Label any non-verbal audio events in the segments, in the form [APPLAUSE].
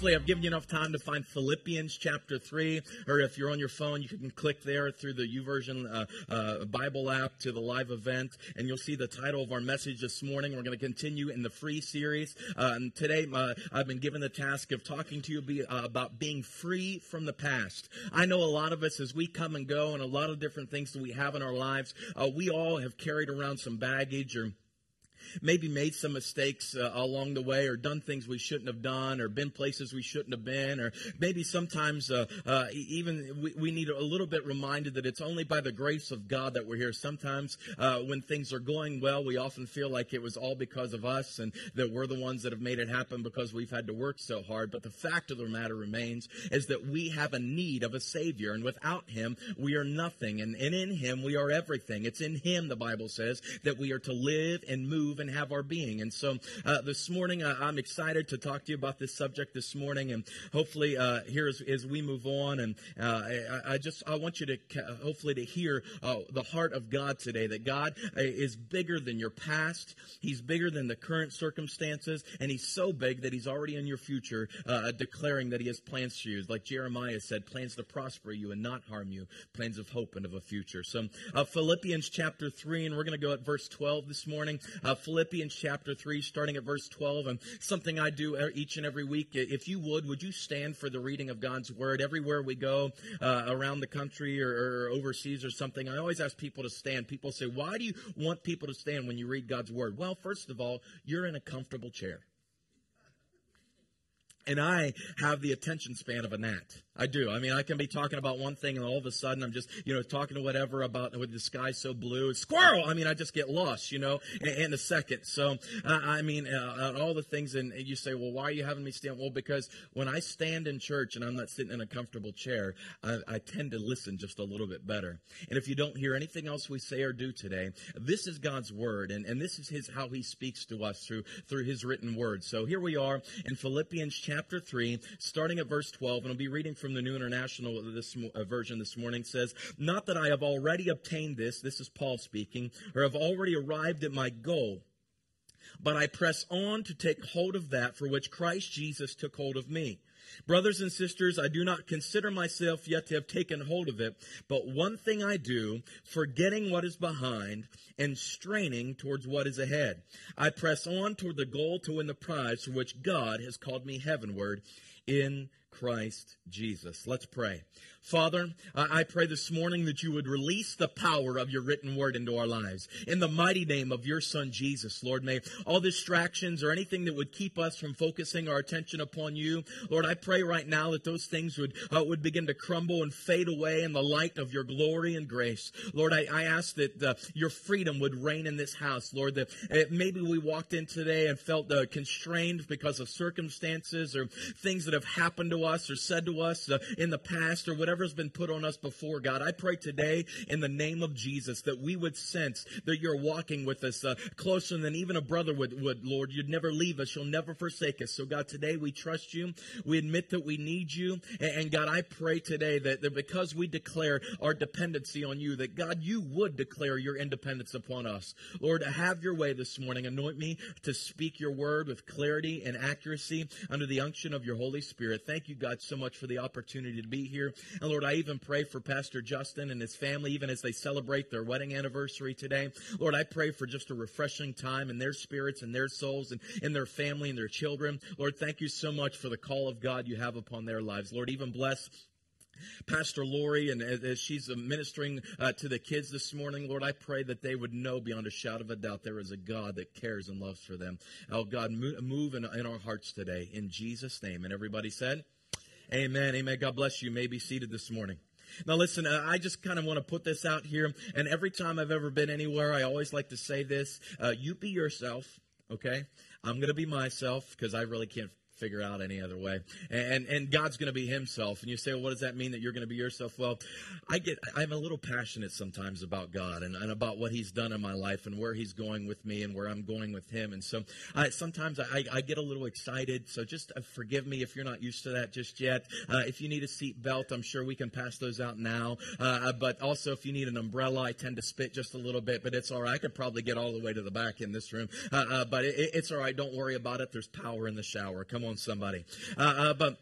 hopefully, I've given you enough time to find Philippians chapter 3, or if you're on your phone, you can click there through the YouVersion uh, uh, Bible app to the live event, and you'll see the title of our message this morning. We're going to continue in the free series. Uh, and today, uh, I've been given the task of talking to you be, uh, about being free from the past. I know a lot of us, as we come and go, and a lot of different things that we have in our lives, uh, we all have carried around some baggage or maybe made some mistakes uh, along the way or done things we shouldn't have done or been places we shouldn't have been or maybe sometimes uh, uh, even we, we, need a little bit reminded that it's only by the grace of God that we're here. Sometimes uh, when things are going well, we often feel like it was all because of us and that we're the ones that have made it happen because we've had to work so hard. But the fact of the matter remains is that we have a need of a Savior and without Him, we are nothing. And, and in Him, we are everything. It's in Him, the Bible says, that we are to live and move and have our being. And so uh, this morning, uh, I'm excited to talk to you about this subject this morning, and hopefully uh, here as, as, we move on, and uh, I, I, just I want you to hopefully to hear uh, the heart of God today. That God uh, is bigger than your past. He's bigger than the current circumstances, and He's so big that He's already in your future, declaring that He has plans for you. Like Jeremiah said, plans to prosper you and not harm you, plans of hope and of a future. So Philippians chapter three, and we're going to go at verse 12 this morning. Philippians chapter 3, starting at verse 12, and something I do each and every week. If you would, would you stand for the reading of God's word everywhere we go uh, around the country or, or overseas or something? I always ask people to stand. People say, Why do you want people to stand when you read God's word? Well, first of all, you're in a comfortable chair. And I have the attention span of a gnat. I do. I mean, I can be talking about one thing and all of a sudden I'm just, you know, talking to whatever about with the sky so blue. Squirrel! I mean, I just get lost, you know, in, in a second. So, uh, I mean, uh, all the things, and you say, well, why are you having me stand? Well, because when I stand in church and I'm not sitting in a comfortable chair, I, I tend to listen just a little bit better. And if you don't hear anything else we say or do today, this is God's word, and, and this is his how he speaks to us through through his written word. So here we are in Philippians chapter 3, starting at verse 12, and I'll be reading from from the New International this, uh, Version this morning says, Not that I have already obtained this, this is Paul speaking, or have already arrived at my goal, but I press on to take hold of that for which Christ Jesus took hold of me. Brothers and sisters, I do not consider myself yet to have taken hold of it, but one thing I do, forgetting what is behind and straining towards what is ahead. I press on toward the goal to win the prize for which God has called me heavenward in Christ Jesus. Let's pray. Father, I pray this morning that you would release the power of your written word into our lives. In the mighty name of your son Jesus, Lord, may all distractions or anything that would keep us from focusing our attention upon you, Lord, I pray right now that those things would, uh, would begin to crumble and fade away in the light of your glory and grace. Lord, I, I ask that uh, your freedom would reign in this house, Lord, that uh, maybe we walked in today and felt uh, constrained because of circumstances or things that have happened to us or said to us uh, in the past or whatever whatever's been put on us before, God. I pray today in the name of Jesus that we would sense that you're walking with us uh, closer than even a brother would, would, Lord. You'd never leave us. You'll never forsake us. So, God, today we trust you. We admit that we need you. And, and God, I pray today that, that because we declare our dependency on you, that God, you would declare your independence upon us. Lord, have your way this morning. Anoint me to speak your word with clarity and accuracy under the unction of your Holy Spirit. Thank you, God, so much for the opportunity to be here. And Lord, I even pray for Pastor Justin and his family, even as they celebrate their wedding anniversary today. Lord, I pray for just a refreshing time in their spirits and their souls and in their family and their children. Lord, thank you so much for the call of God you have upon their lives. Lord, even bless Pastor Lori, and as she's ministering uh, to the kids this morning, Lord, I pray that they would know beyond a shadow of a doubt there is a God that cares and loves for them. Oh, God, move in, in our hearts today. In Jesus' name. And everybody said, Amen. Amen. God bless you. you may be seated this morning. Now, listen, uh, I just kind of want to put this out here. And every time I've ever been anywhere, I always like to say this uh, you be yourself, okay? I'm going to be myself because I really can't figure out any other way. And and God's going to be Himself. And you say, well, what does that mean that you're going to be yourself? Well, I get I'm a little passionate sometimes about God and, and about what He's done in my life and where He's going with me and where I'm going with Him. And so I, sometimes I, I get a little excited. So just uh, forgive me if you're not used to that just yet. Uh, if you need a seat belt, I'm sure we can pass those out now. Uh, uh, but also, if you need an umbrella, I tend to spit just a little bit, but it's all right. I could probably get all the way to the back in this room. Uh, uh, but it, it's all right. Don't worry about it. There's power in the shower. Come on on, somebody. Uh, uh, but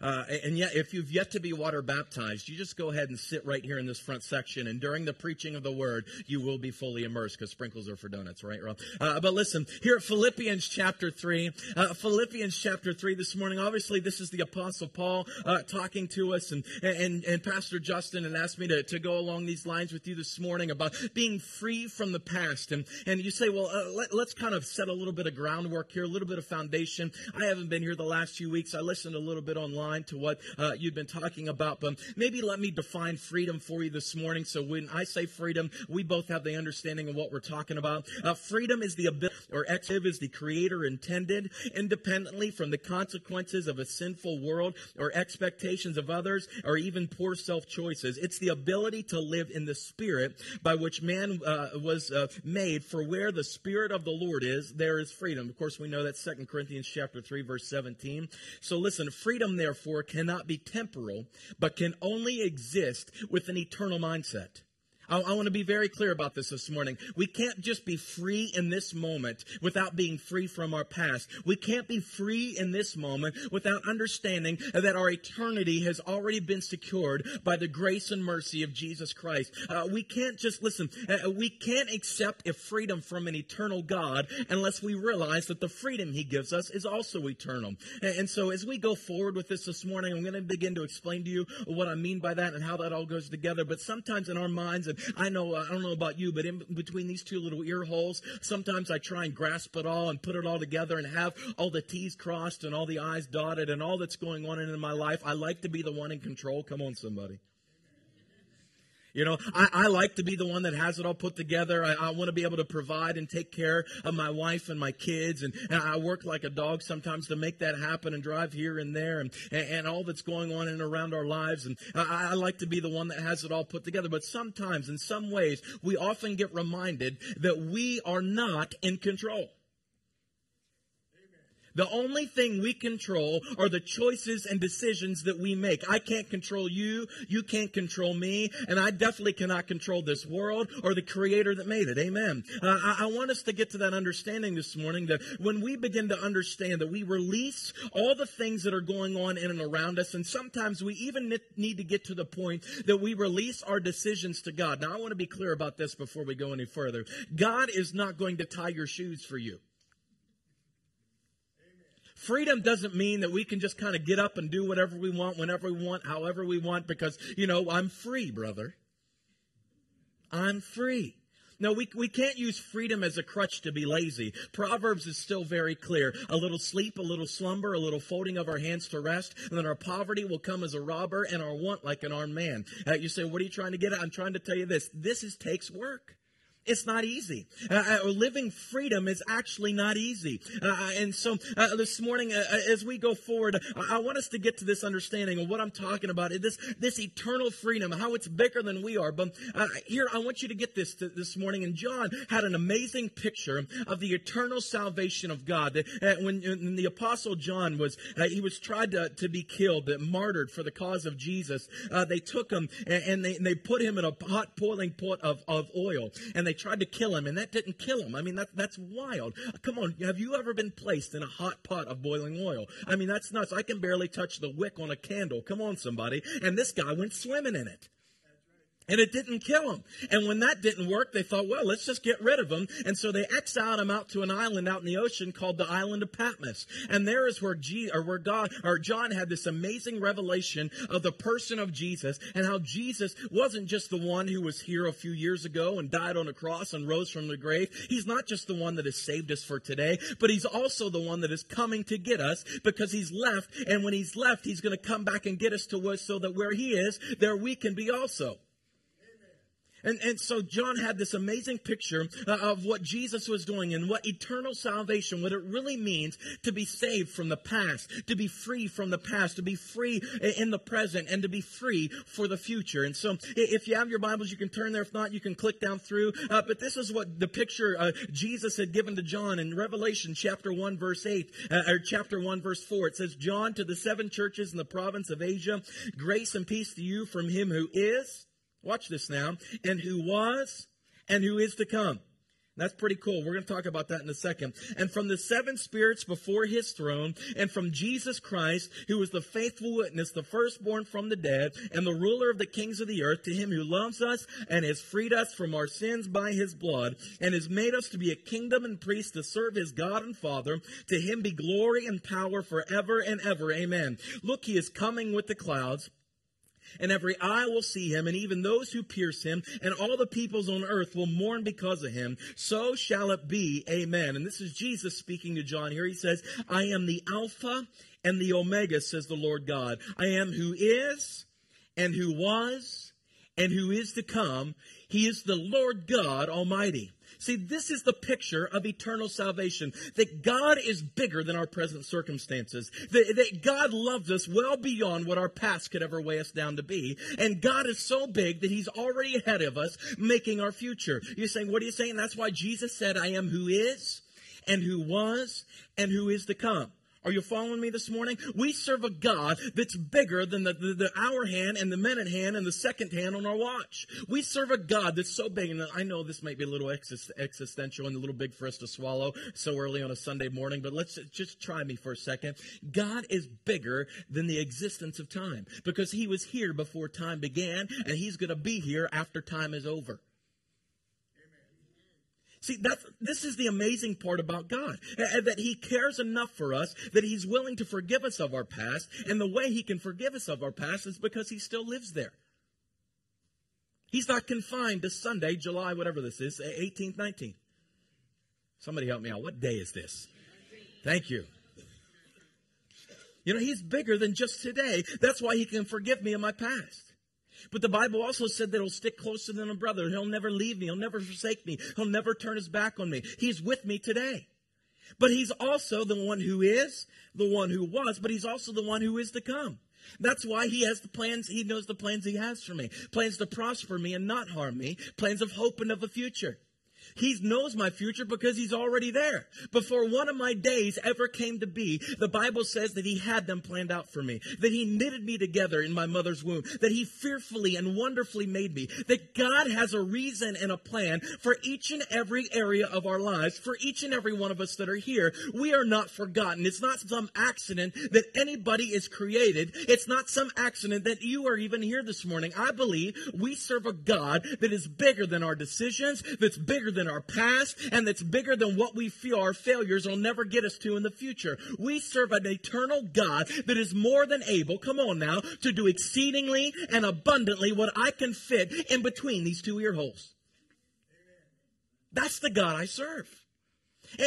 uh, and yet, if you've yet to be water baptized, you just go ahead and sit right here in this front section. And during the preaching of the word, you will be fully immersed because sprinkles are for donuts, right, Rob? Uh, but listen, here at Philippians chapter 3, uh, Philippians chapter 3 this morning, obviously, this is the Apostle Paul uh, talking to us. And, and, and Pastor Justin had asked me to, to go along these lines with you this morning about being free from the past. And, and you say, well, uh, let, let's kind of set a little bit of groundwork here, a little bit of foundation. I haven't been here the last few weeks. I listened a little bit online to what uh, you've been talking about, but maybe let me define freedom for you this morning. So when I say freedom, we both have the understanding of what we're talking about. Uh, freedom is the ability, or active is the creator intended, independently from the consequences of a sinful world or expectations of others or even poor self choices. It's the ability to live in the spirit by which man uh, was uh, made. For where the spirit of the Lord is, there is freedom. Of course, we know that Second Corinthians chapter three, verse seventeen. So listen, freedom therefore, cannot be temporal, but can only exist with an eternal mindset. I, I want to be very clear about this this morning. We can't just be free in this moment without being free from our past. We can't be free in this moment without understanding that our eternity has already been secured by the grace and mercy of Jesus Christ. Uh, we can't just listen. Uh, we can't accept a freedom from an eternal God unless we realize that the freedom He gives us is also eternal. And, and so, as we go forward with this this morning, I'm going to begin to explain to you what I mean by that and how that all goes together. But sometimes in our minds and I know, uh, I don't know about you, but in between these two little ear holes, sometimes I try and grasp it all and put it all together and have all the T's crossed and all the I's dotted and all that's going on in my life. I like to be the one in control. Come on, somebody. You know, I, I, like to be the one that has it all put together. I, I, want to be able to provide and take care of my wife and my kids. And, and, I work like a dog sometimes to make that happen and drive here and there and, and, and all that's going on and around our lives. And I, I like to be the one that has it all put together. But sometimes, in some ways, we often get reminded that we are not in control. The only thing we control are the choices and decisions that we make. I can't control you. You can't control me. And I definitely cannot control this world or the creator that made it. Amen. Uh, I, I want us to get to that understanding this morning that when we begin to understand that we release all the things that are going on in and around us, and sometimes we even need to get to the point that we release our decisions to God. Now, I want to be clear about this before we go any further. God is not going to tie your shoes for you. Freedom doesn't mean that we can just kind of get up and do whatever we want, whenever we want, however we want, because, you know, I'm free, brother. I'm free. No, we, we can't use freedom as a crutch to be lazy. Proverbs is still very clear. A little sleep, a little slumber, a little folding of our hands to rest, and then our poverty will come as a robber and our want like an armed man. Uh, you say, what are you trying to get at? I'm trying to tell you this. This is takes work. It's not easy. Uh, uh, living freedom is actually not easy. Uh, and so uh, this morning, uh, uh, as we go forward, I want us to get to this understanding of what I'm talking about. This, this eternal freedom, how it's bigger than we are. But here, I want you to get this this morning. And John had an amazing picture of the eternal salvation of God. when, when, the apostle John was, he was tried to, to be killed, martyred for the cause of Jesus. they took him and, and they, and they put him in a hot boiling pot of, of oil. And they tried to kill him, and that didn't kill him. I mean, that, that's wild. Come on, have you ever been placed in a hot pot of boiling oil? I mean, that's nuts. I can barely touch the wick on a candle. Come on, somebody. And this guy went swimming in it. And it didn't kill him. And when that didn't work, they thought, well, let's just get rid of him. And so they exiled him out to an island out in the ocean called the island of Patmos. And there is where G, or where God, or John had this amazing revelation of the person of Jesus and how Jesus wasn't just the one who was here a few years ago and died on a cross and rose from the grave. He's not just the one that has saved us for today, but he's also the one that is coming to get us because he's left. And when he's left, he's going to come back and get us to us so that where he is, there we can be also. And, and so John had this amazing picture uh, of what Jesus was doing and what eternal salvation, what it really means to be saved from the past, to be free from the past, to be free in the present, and to be free for the future. And so if you have your Bibles, you can turn there. If not, you can click down through. Uh, but this is what the picture uh, Jesus had given to John in Revelation chapter 1, verse 8, uh, or chapter 1, verse 4. It says, John to the seven churches in the province of Asia, grace and peace to you from him who is Watch this now. And who was and who is to come. That's pretty cool. We're going to talk about that in a second. And from the seven spirits before his throne, and from Jesus Christ, who is the faithful witness, the firstborn from the dead, and the ruler of the kings of the earth, to him who loves us and has freed us from our sins by his blood, and has made us to be a kingdom and priests to serve his God and Father, to him be glory and power forever and ever. Amen. Look, he is coming with the clouds and every eye will see him, and even those who pierce him, and all the peoples on earth will mourn because of him. So shall it be. Amen. And this is Jesus speaking to John here. He says, I am the Alpha and the Omega, says the Lord God. I am who is, and who was, and who is to come. He is the Lord God Almighty. See, this is the picture of eternal salvation. That God is bigger than our present circumstances. That, that, God loves us well beyond what our past could ever weigh us down to be. And God is so big that He's already ahead of us, making our future. You're saying, what are you saying? That's why Jesus said, I am who is, and who was, and who is to come. Are you following me this morning? We serve a God that's bigger than the, the, the, hour hand and the minute hand and the second hand on our watch. We serve a God that's so big, and I know this might be a little existential and a little big for us to swallow so early on a Sunday morning, but let's just try me for a second. God is bigger than the existence of time because He was here before time began, and He's going to be here after time is over. See, that's, this is the amazing part about God, that He cares enough for us that He's willing to forgive us of our past, and the way He can forgive us of our past is because He still lives there. He's not confined to Sunday, July, whatever this is, 18th, 19th. Somebody help me out. What day is this? Thank you. You know, He's bigger than just today. That's why He can forgive me of my past. But the Bible also said that he'll stick closer than a brother. He'll never leave me. He'll never forsake me. He'll never turn his back on me. He's with me today. But he's also the one who is, the one who was, but he's also the one who is to come. That's why he has the plans, he knows the plans he has for me. Plans to prosper me and not harm me. Plans of hope and of a future. He knows my future because he's already there. Before one of my days ever came to be, the Bible says that he had them planned out for me, that he knitted me together in my mother's womb, that he fearfully and wonderfully made me, that God has a reason and a plan for each and every area of our lives, for each and every one of us that are here. We are not forgotten. It's not some accident that anybody is created. It's not some accident that you are even here this morning. I believe we serve a God that is bigger than our decisions, that's bigger than our past and that's bigger than what we feel our failures will never get us to in the future. We serve an eternal God that is more than able, come on now, to do exceedingly and abundantly what I can fit in between these two ear holes. That's the God I serve.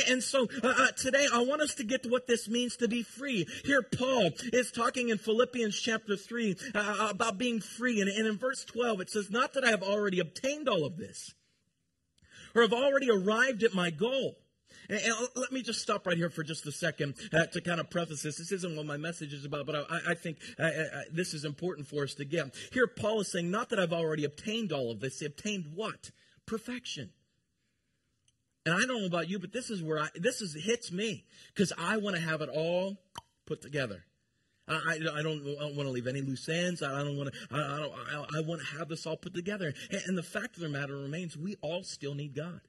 And so uh, uh, today I want us to get to what this means to be free. Here Paul is talking in Philippians chapter 3 uh, about being free. And, and in verse 12 it says, Not that I have already obtained all of this or have already arrived at my goal. And, let me just stop right here for just a second uh, to kind of preface this. This isn't what my message is about, but I, I think uh, uh, this is important for us to get. Here, Paul is saying, not that I've already obtained all of this. He obtained what? Perfection. And I don't know about you, but this is where I, this is, hits me because I want to have it all put together. I, I, don't, I don't want to leave any loose ends. I, don't want to. I, I, don't, I, I want to have this all put together. And, and the fact of the matter remains, we all still need God.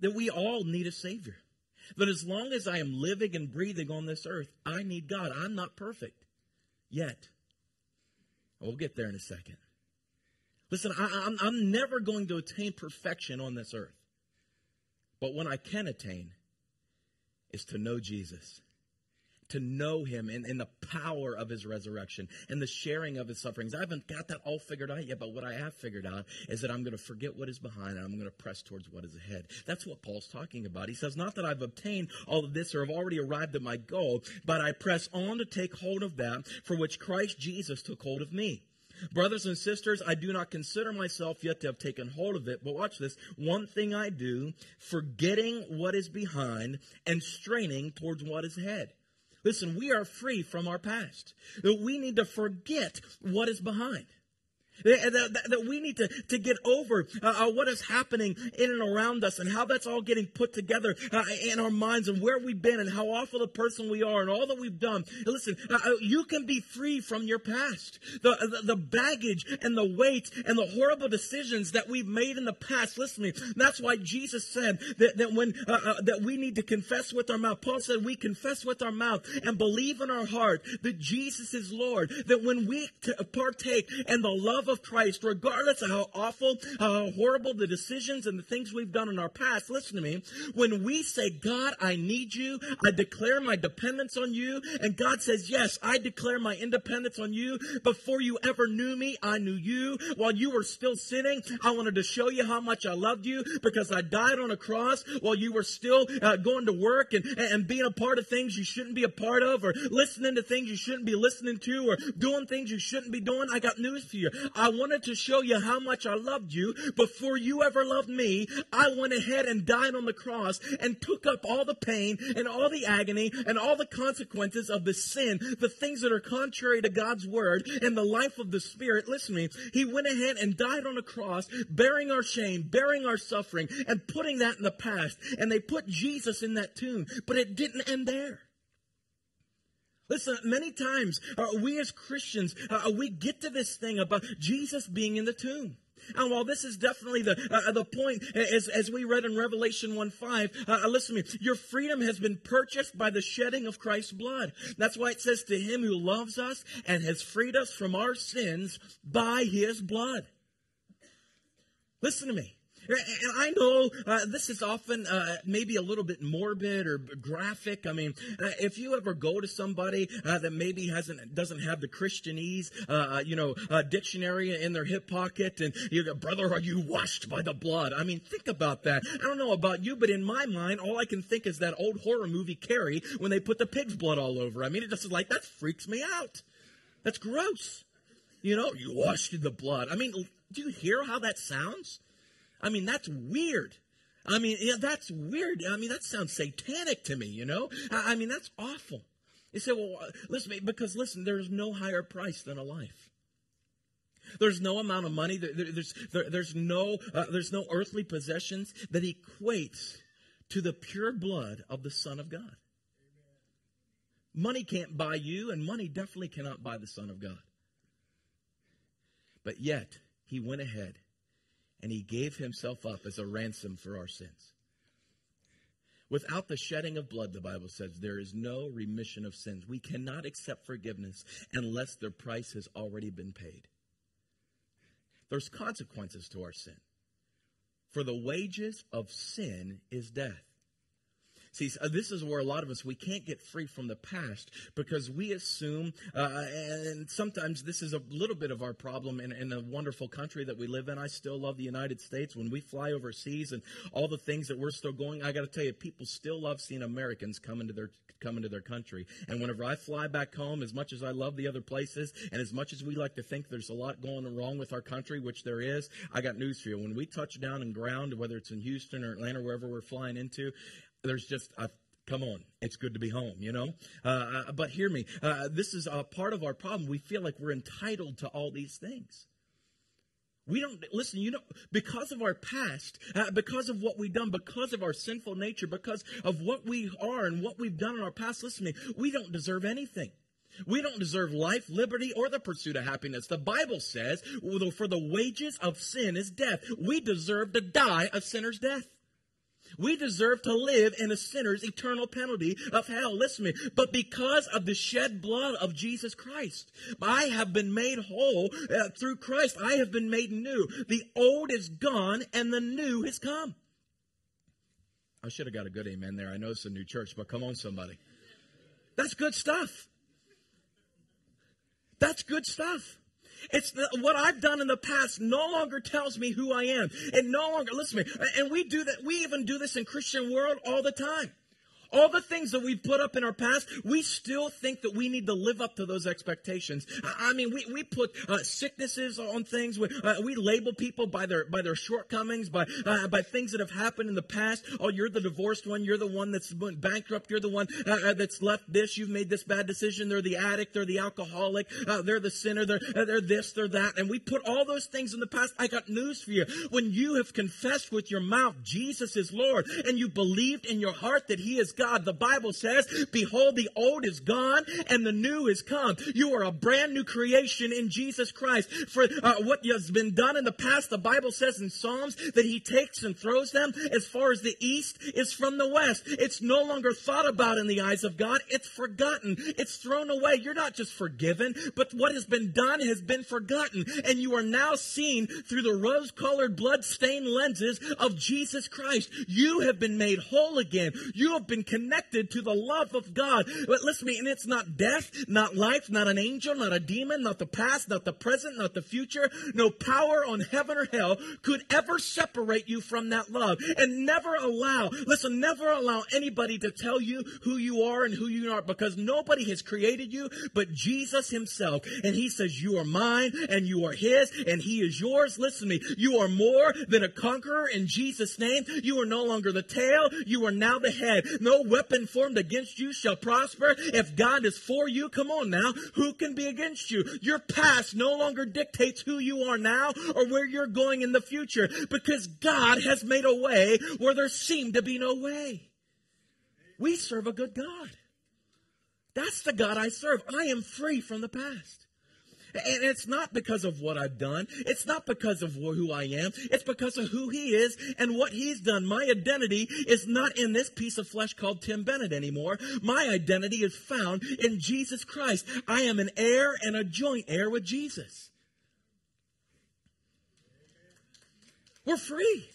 That we all need a Savior. That as long as I am living and breathing on this earth, I need God. I'm not perfect yet. We'll get there in a second. Listen, I, I'm, I'm never going to attain perfection on this earth. But what I can attain is to know Jesus to know him and, and the power of his resurrection and the sharing of his sufferings. I haven't got that all figured out yet, but what I have figured out is that I'm going to forget what is behind and I'm going to press towards what is ahead. That's what Paul's talking about. He says, Not that I've obtained all of this or have already arrived at my goal, but I press on to take hold of that for which Christ Jesus took hold of me. Brothers and sisters, I do not consider myself yet to have taken hold of it, but watch this. One thing I do, forgetting what is behind and straining towards what is ahead. Listen, we are free from our past. We need to forget what is behind. That, that, we need to, to get over uh, uh, what is happening in and around us and how that's all getting put together uh, in our minds and where we've been and how awful a person we are and all that we've done. listen, uh, uh, you can be free from your past. The, the, the, baggage and the weight and the horrible decisions that we've made in the past. Listen to me. That's why Jesus said that, that when uh, that we need to confess with our mouth. Paul said we confess with our mouth and believe in our heart that Jesus is Lord. That when we t- partake in the love of Christ, regardless of how awful, how horrible the decisions and the things we've done in our past, listen to me, when we say, God, I need you, I declare my dependence on you, and God says, Yes, I declare my independence on you. Before you ever knew me, I knew you. While you were still sinning, I wanted to show you how much I loved you because I died on a cross while you were still uh, going to work and, and being a part of things you shouldn't be a part of, or listening to things you shouldn't be listening to, or doing things you shouldn't be doing. I got news for you. I wanted to show you how much I loved you before you ever loved me. I went ahead and died on the cross and took up all the pain and all the agony and all the consequences of the sin, the things that are contrary to God's word and the life of the Spirit. Listen to me. He went ahead and died on a cross, bearing our shame, bearing our suffering, and putting that in the past. And they put Jesus in that tomb, but it didn't end there. Listen, many times uh, we as Christians, uh, we get to this thing about Jesus being in the tomb. And while this is definitely the uh, the point, as, as we read in Revelation 1 5, uh, uh, listen to me. Your freedom has been purchased by the shedding of Christ's blood. That's why it says, To him who loves us and has freed us from our sins by his blood. Listen to me. And I know uh, this is often uh, maybe a little bit morbid or graphic. I mean, uh, if you ever go to somebody uh, that maybe hasn't doesn't have the Christianese, uh, uh, you know, dictionary in their hip pocket, and you go, "Brother, are you washed by the blood?" I mean, think about that. I don't know about you, but in my mind, all I can think is that old horror movie Carrie when they put the pig's blood all over. I mean, it just is like that freaks me out. That's gross. You know, you washed in the blood. I mean, do you hear how that sounds? I mean, that's weird. I mean, yeah, that's weird. I mean, that sounds satanic to me, you know? I, I mean, that's awful. You say, well, uh, listen, because listen, there's no higher price than a life. There's no amount of money. There, there's, there, there's, no, uh, there's no earthly possessions that equates to the pure blood of the Son of God. Money can't buy you, and money definitely cannot buy the Son of God. But yet, he went ahead and he gave himself up as a ransom for our sins. Without the shedding of blood, the Bible says, there is no remission of sins. We cannot accept forgiveness unless the price has already been paid. There's consequences to our sin. For the wages of sin is death. See, this is where a lot of us, we can't get free from the past because we assume, uh, and sometimes this is a little bit of our problem in, in a wonderful country that we live in. I still love the United States. When we fly overseas and all the things that we're still going, I got to tell you, people still love seeing Americans come into their come into their country. And whenever I fly back home, as much as I love the other places, and as much as we like to think there's a lot going wrong with our country, which there is, I got news for you. When we touch down and ground, whether it's in Houston or Atlanta, wherever we're flying into, there's just a come on it's good to be home you know uh, uh, but hear me uh, this is a part of our problem we feel like we're entitled to all these things we don't listen you know because of our past uh, because of what we've done because of our sinful nature because of what we are and what we've done in our past listen to me we don't deserve anything we don't deserve life, liberty, or the pursuit of happiness. The Bible says, for the wages of sin is death. We deserve to die a sinner's death. We deserve to live in a sinner's eternal penalty of hell. Listen to me. But because of the shed blood of Jesus Christ, I have been made whole uh, through Christ. I have been made new. The old is gone and the new has come. I should have got a good amen there. I know it's a new church, but come on, somebody. That's good stuff. That's good stuff. It's what I've done in the past no longer tells me who I am. It no longer, listen to me, and we do that, we even do this in Christian world all the time. All the things that we've put up in our past, we still think that we need to live up to those expectations. I mean, we, we put uh, sicknesses on things. We, uh, we label people by their by their shortcomings, by uh, by things that have happened in the past. Oh, you're the divorced one. You're the one that's bankrupt. You're the one uh, uh, that's left this. You've made this bad decision. They're the addict. They're the alcoholic. Uh, they're the sinner. They're they're this. They're that. And we put all those things in the past. I got news for you. When you have confessed with your mouth Jesus is Lord, and you believed in your heart that He is God, the Bible says, "Behold, the old is gone, and the new is come." You are a brand new creation in Jesus Christ. For uh, what has been done in the past, the Bible says in Psalms that He takes and throws them as far as the east is from the west. It's no longer thought about in the eyes of God. It's forgotten. It's thrown away. You're not just forgiven, but what has been done has been forgotten, and you are now seen through the rose-colored, blood-stained lenses of Jesus Christ. You have been made whole again. You have been connected to the love of God. But listen to me, and it's not death, not life, not an angel, not a demon, not the past, not the present, not the future. No power on heaven or hell could ever separate you from that love. And never allow, listen, never allow anybody to tell you who you are and who you are because nobody has created you but Jesus himself. And he says, you are mine and you are his and he is yours. Listen to me. You are more than a conqueror in Jesus' name. You are no longer the tail. You are now the head. No weapon formed against you shall prosper. If God is for you, come on now. Who can be against you? Your past no longer dictates who you are now or where you're going in the future because God has made a way where there seemed to be no way. We serve a good God. That's the God I serve. I am free from the past. And it's not because of what I've done. It's not because of who I am. It's because of who He is and what He's done. My identity is not in this piece of flesh called Tim Bennett anymore. My identity is found in Jesus Christ. I am an heir and a joint heir with Jesus. We're free.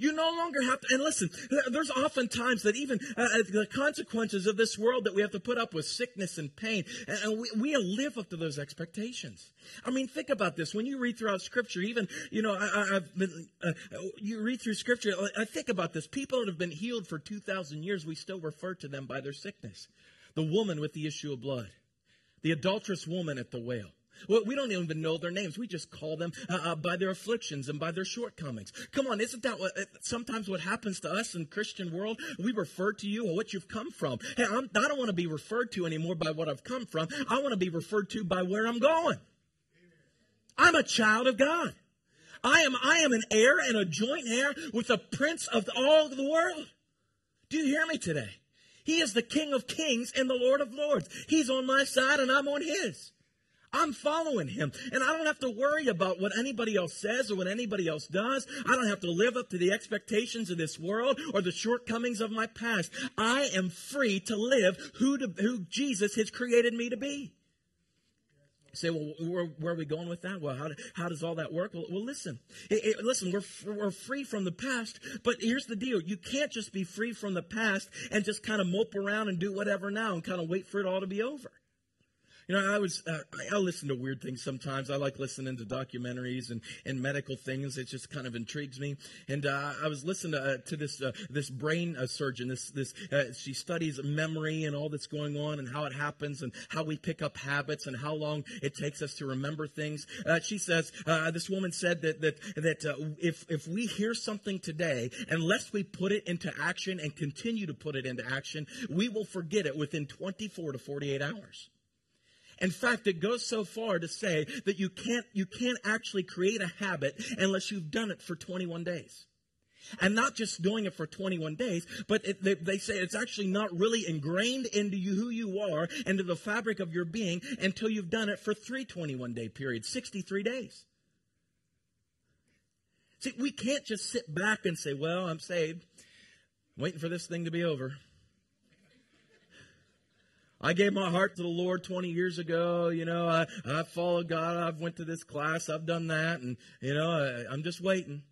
You no longer have to, and listen, there's often times that even uh, uh, the consequences of this world that we have to put up with sickness and pain, and, and we, we live up to those expectations. I mean, think about this. When you read throughout Scripture, even, you know, I, have been, uh, you read through Scripture, I think about this. People that have been healed for 2,000 years, we still refer to them by their sickness. The woman with the issue of blood, the adulterous woman at the well well, we don't even know their names. We just call them uh, uh, by their afflictions and by their shortcomings. Come on, isn't that what, uh, sometimes what happens to us in Christian world? We refer to you or what you've come from. Hey, I'm, I do not want to be referred to anymore by what I've come from. I want to be referred to by where I'm going. I'm a child of God. I am, I am an heir and a joint heir with the prince of all the world. Do you hear me today? He is the King of kings and the Lord of lords. He's on my side and I'm on his. I'm following him. And I don't have to worry about what anybody else says or what anybody else does. I don't have to live up to the expectations of this world or the shortcomings of my past. I am free to live who, to, who Jesus has created me to be. Say, well, where, where, are we going with that? Well, how, how does all that work? Well, well listen, it, it, listen, we're, we're free from the past, but here's the deal. You can't just be free from the past and just kind of mope around and do whatever now and kind of wait for it all to be over. You know, I was uh, I listen to weird things sometimes. I like listening to documentaries and, and medical things. It just kind of intrigues me. And uh, I was listening to, uh, to this uh, this brain uh, surgeon. This this uh, she studies memory and all that's going on and how it happens and how we pick up habits and how long it takes us to remember things. she says this woman said that that that if if we hear something today, unless we put it into action and continue to put it into action, we will forget it within 24 to 48 hours. In fact, it goes so far to say that you can't, you can't actually create a habit unless you've done it for 21 days. And not just doing it for 21 days, but it, they, they, say it's actually not really ingrained into you who you are, into the fabric of your being, until you've done it for three 21 day periods, 63 days. See, we can't just sit back and say, well, I'm saved, waiting for this thing to be over. I gave my heart to the Lord 20 years ago. You know, I, I followed God. I've went to this class. I've done that. And, you know, I, I'm just waiting.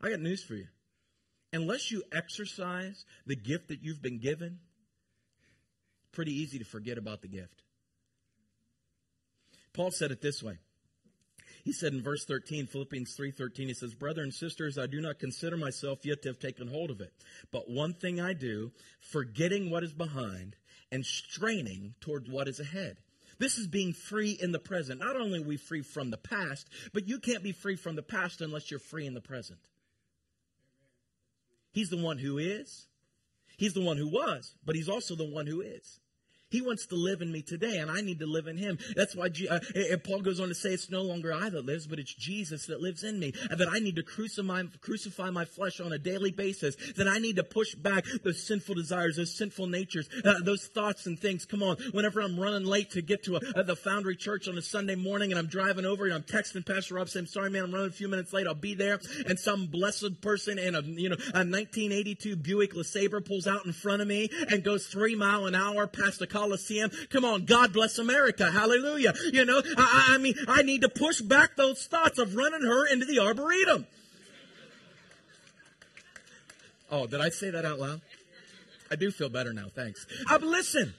I got news for you. Unless you exercise the gift that you've been given, pretty easy to forget about the gift. Paul said it this way. He said in verse 13, Philippians 3:13, he says, "Brother and sisters, I do not consider myself yet to have taken hold of it, but one thing I do, forgetting what is behind and straining toward what is ahead." This is being free in the present. Not only are we free from the past, but you can't be free from the past unless you're free in the present. He's the one who is. He's the one who was, but he's also the one who is. He wants to live in me today, and I need to live in him. That's why uh, Paul goes on to say, It's no longer I that lives, but it's Jesus that lives in me. And that I need to crucify, crucify my flesh on a daily basis. That I need to push back those sinful desires, those sinful natures, uh, those thoughts and things. Come on, whenever I'm running late to get to a, uh, the Foundry Church on a Sunday morning and I'm driving over and I'm texting Pastor Rob saying, Sorry, man, I'm running a few minutes late. I'll be there. And some blessed person in a, you know, a 1982 Buick LeSabre pulls out in front of me and goes three mile an hour past a Coliseum. Come on, God bless America. Hallelujah. You know, I, I mean, I need to push back those thoughts of running her into the Arboretum. Oh, did I say that out loud? I do feel better now. Thanks. Uh, listen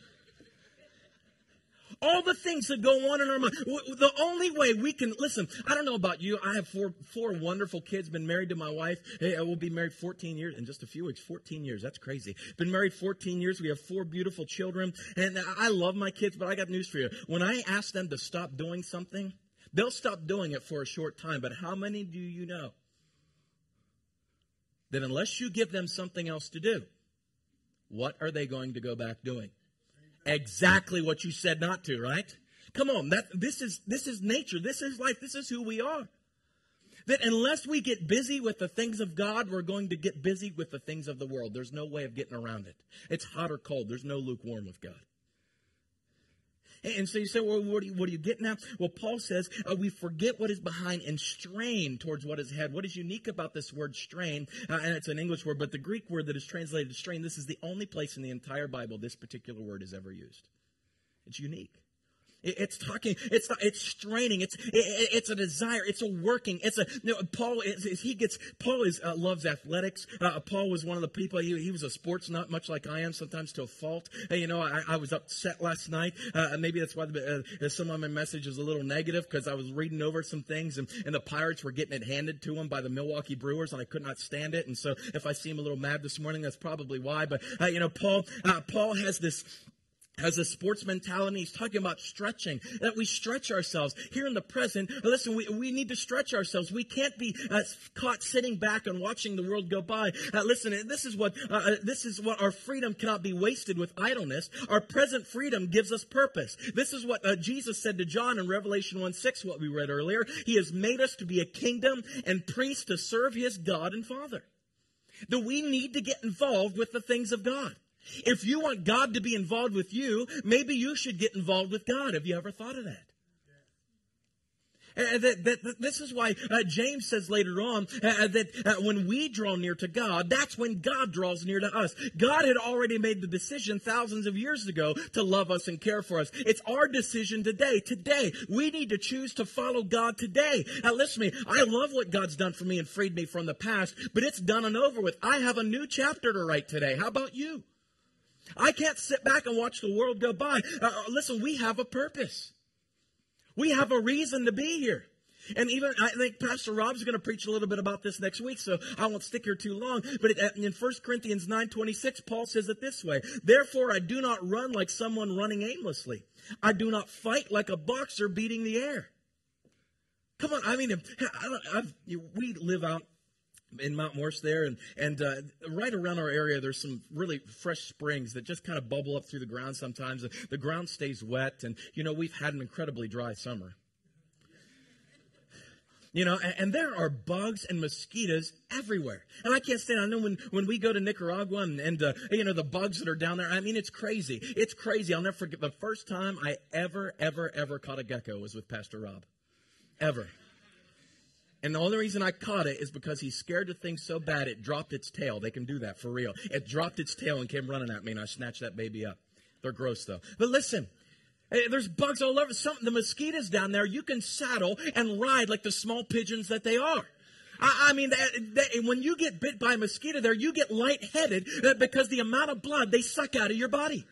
all the things that go on in our mind. The only way we can listen, I don't know about you. I have four four wonderful kids. Been married to my wife. Hey, I will be married 14 years in just a few weeks. 14 years. That's crazy. Been married 14 years. We have four beautiful children, and I love my kids. But I got news for you. When I ask them to stop doing something, they'll stop doing it for a short time. But how many do you know? That unless you give them something else to do, what are they going to go back doing? Exactly what you said not to, right? Come on, that this is this is nature. This is life. This is who we are. That unless we get busy with the things of God, we're going to get busy with the things of the world. There's no way of getting around it. It's hot or cold. There's no lukewarm with God. And so you say, well, what are you, what are you getting at? Well, Paul says uh, we forget what is behind and strain towards what is ahead. What is unique about this word strain, uh, and it's an English word, but the Greek word that is translated strain, this is the only place in the entire Bible this particular word is ever used. It's unique. It's talking. It's it's straining. It's it, it's a desire. It's a working. It's a you know, Paul. Is, he gets Paul is uh, loves athletics. Uh, Paul was one of the people. He, he was a sports nut, much like I am sometimes to a fault. you know, I, I was upset last night. Uh, maybe that's why the, uh, some of my message is a little negative because I was reading over some things and, and the Pirates were getting it handed to them by the Milwaukee Brewers and I could not stand it. And so if I seem a little mad this morning, that's probably why. But uh, you know, Paul uh, Paul has this has a sports mentality. He's talking about stretching, that we stretch ourselves. Here in the present, listen, we, we need to stretch ourselves. We can't be uh, caught sitting back and watching the world go by. Uh, listen, this is what, uh, uh, this is what our freedom cannot be wasted with idleness. Our present freedom gives us purpose. This is what uh, Jesus said to John in Revelation 1 6, what we read earlier. He has made us to be a kingdom and priests to serve his God and Father. That we need to get involved with the things of God. If you want God to be involved with you, maybe you should get involved with God. Have you ever thought of that? Uh, that, that, that, this is why uh, James says later on uh, uh that uh, when we draw near to God, that's when God draws near to us. God had already made the decision thousands of years ago to love us and care for us. It's our decision today. Today, we need to choose to follow God today. Now, listen to me. I love what God's done for me and freed me from the past, but it's done and over with. I have a new chapter to write today. How about you? I can't sit back and watch the world go by. Uh, uh, listen, we have a purpose. We have a reason to be here. And even, I think Pastor Rob's going to preach a little bit about this next week, so I won't stick here too long. But it, in 1 Corinthians 9.26, Paul says it this way, Therefore I do not run like someone running aimlessly. I do not fight like a boxer beating the air. Come on, I mean, I we live out in Mount Morris there, and and uh, right around our area, there's some really fresh springs that just kind of bubble up through the ground. Sometimes the ground stays wet, and you know we've had an incredibly dry summer. You know, and, and, there are bugs and mosquitoes everywhere. And I can't stand. I know when, when we go to Nicaragua and, and uh, you know the bugs that are down there. I mean, it's crazy. It's crazy. I'll never forget the first time I ever, ever, ever caught a gecko was with Pastor Rob. Ever. And the only reason I caught it is because he scared the thing so bad it dropped its tail. They can do that for real. It dropped its tail and came running at me, and I snatched that baby up. They're gross though. But listen, eh, there's bugs all over. Some the mosquitoes down there. You can saddle and ride like the small pigeons that they are. I, I mean, that, that, when you get bit by a mosquito there, you get lightheaded eh, because the amount of blood they suck out of your body.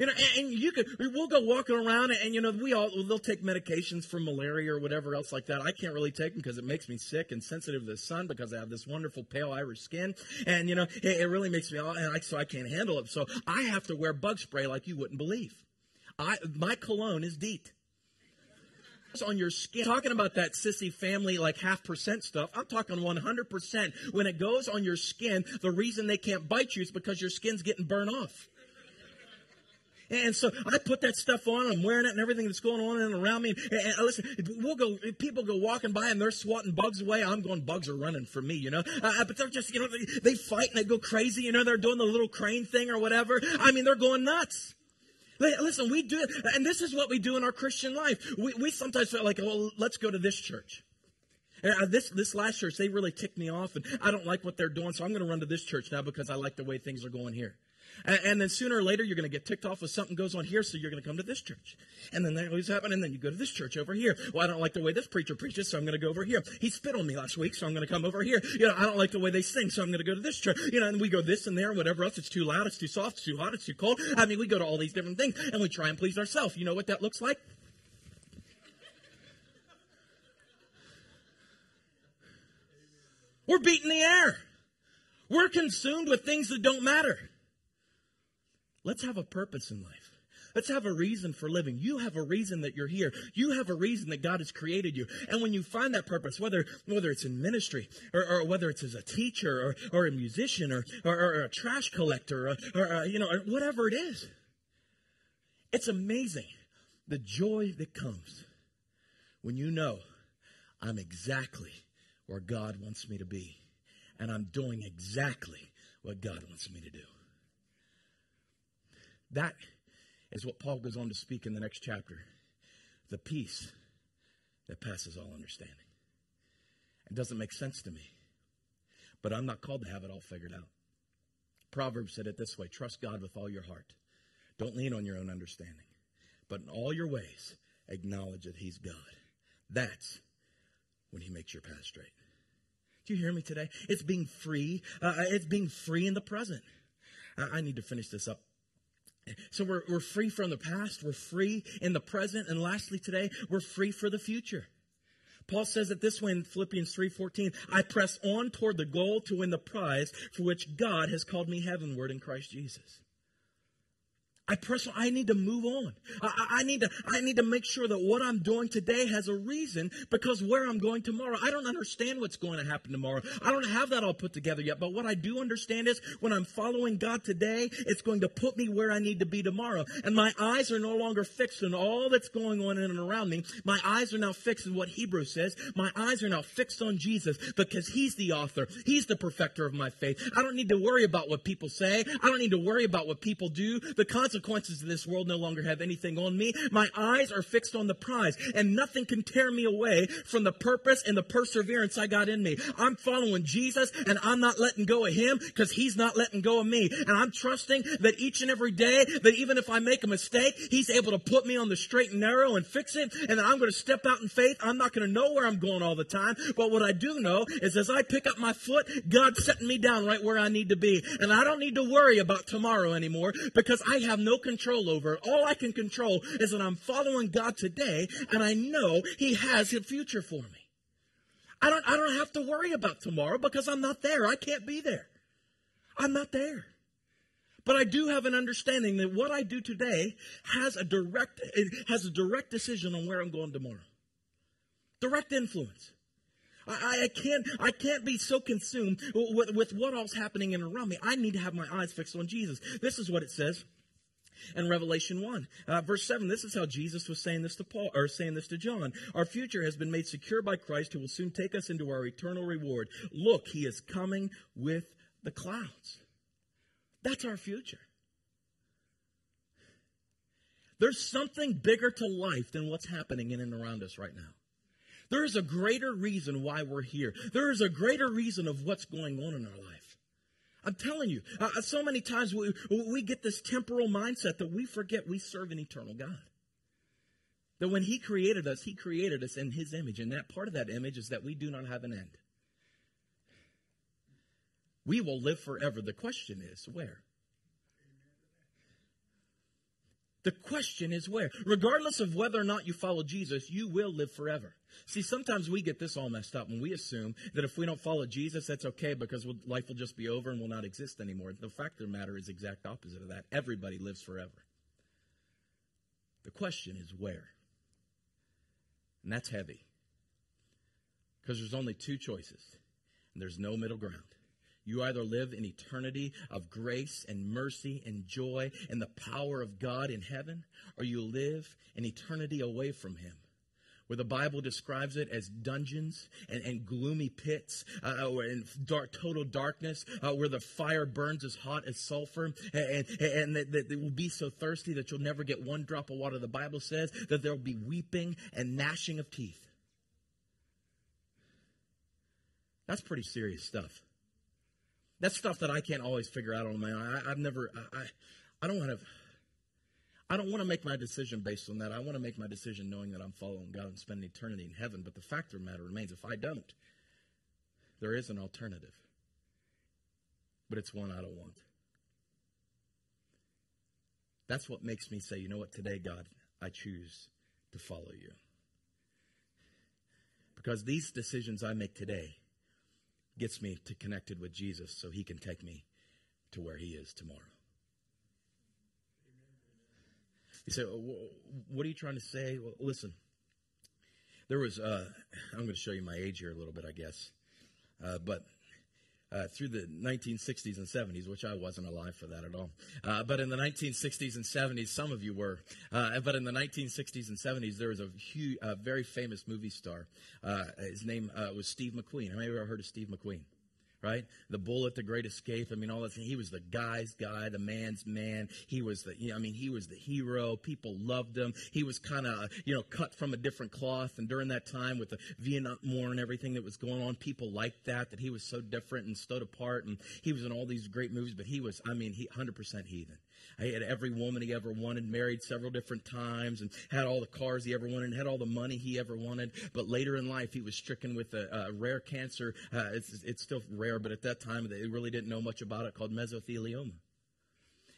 You know, and, and you could, we'll go walking around and, you know, we all, they'll take medications for malaria or whatever else like that. I can't really take them because it makes me sick and sensitive to the sun because I have this wonderful pale Irish skin. And, you know, it, it really makes me all, and I, so I can't handle it. So I have to wear bug spray like you wouldn't believe. I, my cologne is DEET on your skin. Talking about that sissy family, like half percent stuff. I'm talking 100%. When it goes on your skin, the reason they can't bite you is because your skin's getting burned off. And so I put that stuff on. I'm wearing it and everything that's going on and around me. And, and listen, we'll go. People go walking by and they're swatting bugs away. I'm going. Bugs are running for me, you know. Uh, but they're just, you know, they, they fight and they go crazy. You know, they're doing the little crane thing or whatever. I mean, they're going nuts. Listen, we do, and this is what we do in our Christian life. We, we sometimes feel like, oh, let's go to this church. Uh, this this last church, they really ticked me off, and I don't like what they're doing, so I'm going to run to this church now because I like the way things are going here. And, and then sooner or later, you're going to get ticked off if something goes on here, so you're going to come to this church. And then that always happen, and then you go to this church over here. Well, I don't like the way this preacher preaches, so I'm going to go over here. He spit on me last week, so I'm going to come over here. You know, I don't like the way they sing, so I'm going to go to this church. You know, and we go this and there and whatever else. It's too loud, it's too soft, it's too hot, it's too cold. I mean, we go to all these different things, and we try and please ourselves. You know what that looks like? We're beating the air. We're consumed with things that don't matter. Let's have a purpose in life. Let's have a reason for living. You have a reason that you're here. You have a reason that God has created you. And when you find that purpose, whether whether it's in ministry or, or whether it's as a teacher or, or a musician or, or, or a trash collector or, or uh, you know whatever it is, it's amazing the joy that comes when you know I'm exactly where God wants me to be, and I'm doing exactly what God wants me to do. That is what Paul goes on to speak in the next chapter the peace that passes all understanding. It doesn't make sense to me, but I'm not called to have it all figured out. Proverbs said it this way trust God with all your heart. Don't lean on your own understanding, but in all your ways, acknowledge that He's God. That's when He makes your path straight. Do you hear me today? It's being free. Uh, it's being free in the present. I, I need to finish this up so we're, we're free from the past, we're free in the present, and lastly today, we're free for the future. Paul says it this way in Philippians 3:14, I press on toward the goal to win the prize for which God has called me heavenward in Christ Jesus. I personally, I need to move on. I, I, need to, I need to make sure that what I'm doing today has a reason because where I'm going tomorrow, I don't understand what's going to happen tomorrow. I don't have that all put together yet. But what I do understand is when I'm following God today, it's going to put me where I need to be tomorrow. And my eyes are no longer fixed on all that's going on in and around me. My eyes are now fixed on what Hebrews says. My eyes are now fixed on Jesus because He's the author. He's the perfecter of my faith. I don't need to worry about what people say. I don't need to worry about what people do. The consequences consequences of this world no longer have anything on me. My eyes are fixed on the prize, and nothing can tear me away from the purpose and the perseverance I got in me. I'm following Jesus, and I'm not letting go of Him because He's not letting go of me. And I'm trusting that each and every day, that even if I make a mistake, He's able to put me on the straight and narrow and fix it, and that I'm going to step out in faith. I'm not going to know where I'm going all the time, but what I do know is as I pick up my foot, God's setting me down right where I need to be. And I don't need to worry about tomorrow anymore because I have no control over. All I can control is that I'm following God today and I know He has a future for me. I don't, I don't have to worry about tomorrow because I'm not there. I can't be there. I'm not there. But I do have an understanding that what I do today has a direct, has a direct decision on where I'm going tomorrow. Direct influence. I, I, can't I can't be so consumed with, with what else happening in around me. I need to have my eyes fixed on Jesus. This is what it says in Revelation 1. Uh, verse 7, this is how Jesus was saying this to Paul, or saying this to John. Our future has been made secure by Christ, who will soon take us into our eternal reward. Look, he is coming with the clouds. That's our future. There's something bigger to life than what's happening in and around us right now. There is a greater reason why we're here. There is a greater reason of what's going on in our life. I'm telling you, uh, so many times we, we get this temporal mindset that we forget we serve an eternal God. That when He created us, He created us in His image. And that part of that image is that we do not have an end. We will live forever. The question is, where? The question is where. Regardless of whether or not you follow Jesus, you will live forever. See, sometimes we get this all messed up when we assume that if we don't follow Jesus, that's okay because we'll, life will just be over and will not exist anymore. The fact of the matter is exact opposite of that. Everybody lives forever. The question is where. And that's heavy. Because there's only two choices, and there's no middle ground. You either live in eternity of grace and mercy and joy and the power of God in heaven, or you live in eternity away from Him where the Bible describes it as dungeons and, and gloomy pits, uh, and dark, total darkness, uh, where the fire burns as hot as sulfur, and, and, and that, it will be so thirsty that you'll never get one drop of water. The Bible says that there will be weeping and gnashing of teeth. That's pretty serious stuff. That's stuff that I can't always figure out on my own. I, have never, I, I, I don't want to. I don't want to make my decision based on that. I want to make my decision knowing that I'm following God and spending eternity in heaven. But the fact of the matter remains if I don't, there is an alternative. But it's one I don't want. That's what makes me say, you know what, today, God, I choose to follow you. Because these decisions I make today gets me to connected with Jesus so he can take me to where he is tomorrow. You say, what are you trying to say? Well, listen, there was, uh, I'm going to show you my age here a little bit, I guess. Uh, but uh, through the 1960s and 70s, which I wasn't alive for that at all. Uh, but in the 1960s and 70s, some of you were. Uh, but in the 1960s and 70s, there was a huge, very famous movie star. Uh, his name uh, was Steve McQueen. Of you ever heard of Steve McQueen? Right? The Bullitt, the great escape. I mean, all that. He was the guy's guy, the man's man. He was the, you know, I mean, he was the hero. People loved him. He was kind of, you know, cut from a different cloth. And during that time with the Vietnam War and everything that was going on, people liked that, that he was so different and stood apart. And he was in all these great movies, but he was, I mean, he 100% heathen. He had every woman he ever wanted, married several different times, and had all the cars he ever wanted, and had all the money he ever wanted. But later in life, he was stricken with a, a rare cancer. Uh, it's, it's still rare, but at that time, they really didn't know much about it, called mesothelioma.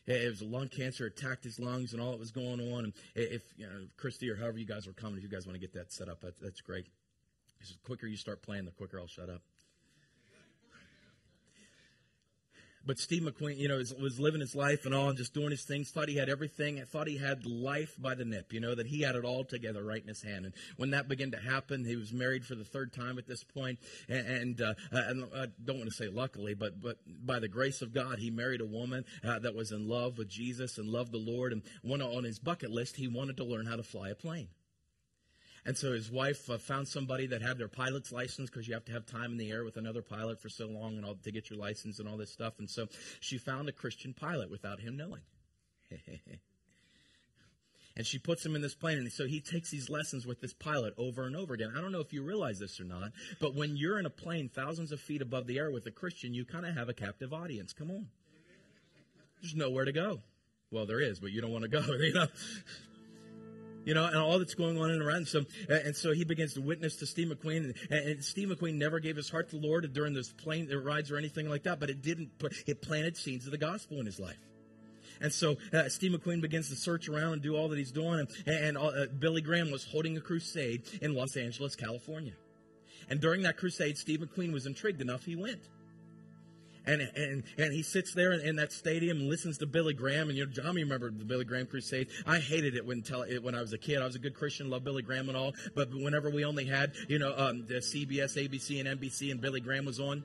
It was a lung cancer, attacked his lungs, and all that was going on. And if you know, Christy or however you guys are coming, if you guys want to get that set up, that's great. The quicker you start playing, the quicker I'll shut up. But Steve McQueen, you know, was, was, living his life and all and just doing his things, thought he had everything, thought he had life by the nip, you know, that he had it all together right in his hand. And when that began to happen, he was married for the third time at this point, and, and, uh, and I don't want to say luckily, but, but by the grace of God, he married a woman uh, that was in love with Jesus and loved the Lord. And one on his bucket list, he wanted to learn how to fly a plane. And so his wife uh, found somebody that had their pilot's license because you have to have time in the air with another pilot for so long and all to get your license and all this stuff. And so she found a Christian pilot without him knowing. [LAUGHS] and she puts him in this plane. And so he takes these lessons with this pilot over and over again. I don't know if you realize this or not, but when you're in a plane thousands of feet above the air with a Christian, you kind of have a captive audience. Come on. There's nowhere to go. Well, there is, but you don't want to go. [LAUGHS] You know? You know, and all that's going on and around. So, and so he begins to witness to Steve McQueen, and, and Steve McQueen never gave his heart to the Lord during those plane rides or anything like that, but it didn't put, it planted seeds of the gospel in his life. And so uh, Steve McQueen begins to search around and do all that he's doing. And, and uh, Billy Graham was holding a crusade in Los Angeles, California. And during that crusade, Steve McQueen was intrigued enough, he went and and and he sits there in, in, that stadium and listens to Billy Graham. And you know, John remembered the Billy Graham crusade. I hated it when tell it when I was a kid. I was a good Christian, loved Billy Graham and all. But whenever we only had you know um, the CBS, ABC, and NBC, and Billy Graham was on,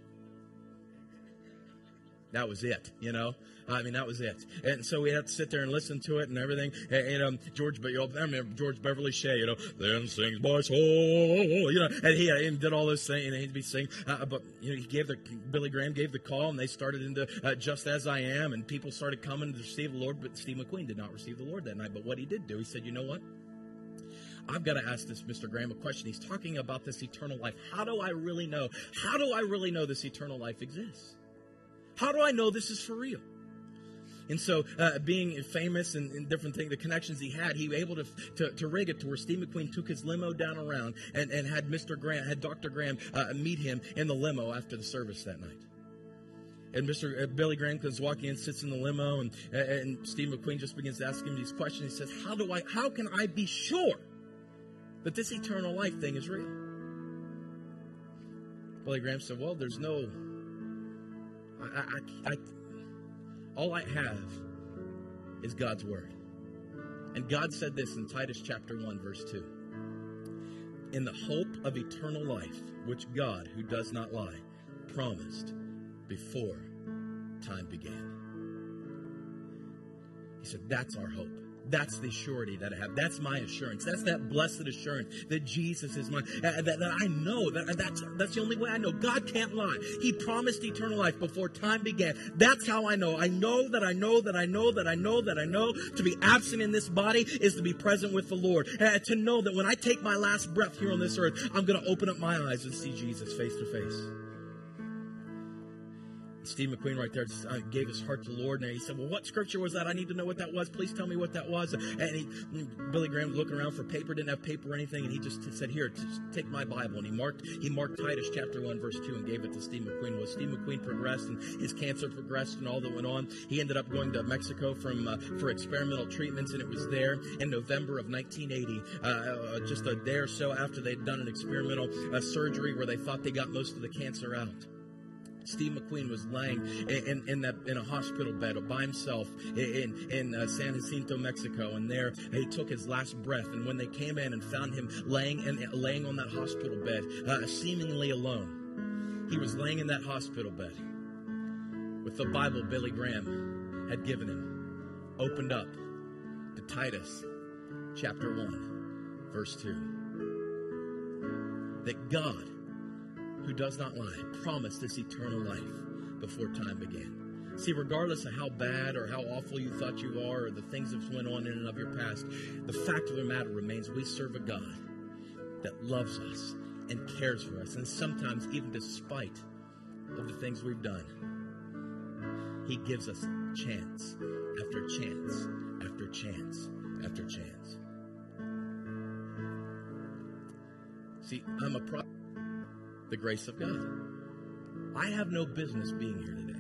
that was it. You know. I mean, that was it. And so we had to sit there and listen to it and everything. And, and um, George, I remember George Beverly Shea, you know, then sings my soul, you know, and he, and did all those things, and he'd be singing. Uh, but you know, he gave the Billy Graham gave the call, and they started into uh, "Just as I Am," and people started coming to receive the Lord. But Steve McQueen did not receive the Lord that night. But what he did do, he said, "You know what?" I've got to ask this Mr. Graham a question. He's talking about this eternal life. How do I really know? How do I really know this eternal life exists? How do I know this is for real? And so, uh, being famous and, and, different things, the connections he had, he was able to, to, to, rig it to where Steve McQueen took his limo down around and, and had Mr. Graham, had Dr. Graham uh, meet him in the limo after the service that night. and Mr. Uh, Billy Graham comes walking in, sits in the limo, and, and Steve McQueen just begins to ask him these questions. He says, "How do I? How can I be sure that this eternal life thing is real?" Billy Graham said, "Well, there's no. I, I, I, all I have is God's word, and God said this in Titus chapter one, verse 2. In the hope of eternal life, which God, who does not lie, promised before time began. He said, That's our hope. That's the surety that I have. That's my assurance. That's that blessed assurance that Jesus is mine. Uh, that, that, I know that that's that's the only way I know. God can't lie. He promised eternal life before time began. That's how I know. I know that I know that I know that I know that I know. To be absent in this body is to be present with the Lord. Uh, to know that when I take my last breath here on this earth, I'm going to open up my eyes and see Jesus face to face. Steve McQueen right there uh, gave his heart to the Lord, and he said, "Well, what scripture was that? I need to know what that was. Please tell me what that was." And he, Billy Graham looking around for paper, didn't have paper or anything, and he just said, "Here, just take my Bible." And he marked he marked Titus chapter one, verse two, and gave it to Steve McQueen. Well, Steve McQueen progressed, and his cancer progressed, and all that went on. He ended up going to Mexico from uh, for experimental treatments, and it was there in November of 1980, uh, uh, just a day or so after they'd done an experimental uh, surgery where they thought they got most of the cancer out. Steve McQueen was lying in, in, in, that in a hospital bed by himself in in uh, San Jacinto, Mexico, and there he took his last breath. And when they came in and found him laying in, laying on that hospital bed, uh, seemingly alone, he was laying in that hospital bed with the Bible Billy Graham had given him, opened up to Titus chapter one, verse two. That God who does not lie, promised this eternal life before time began. See, regardless of how bad or how awful you thought you are or the things that went on in and of your past, the fact of the matter remains we serve a God that loves us and cares for us. And sometimes, even despite of the things we've done, He gives us chance after chance after chance after chance. See, I'm a prophet the grace of God. I have no business being here today.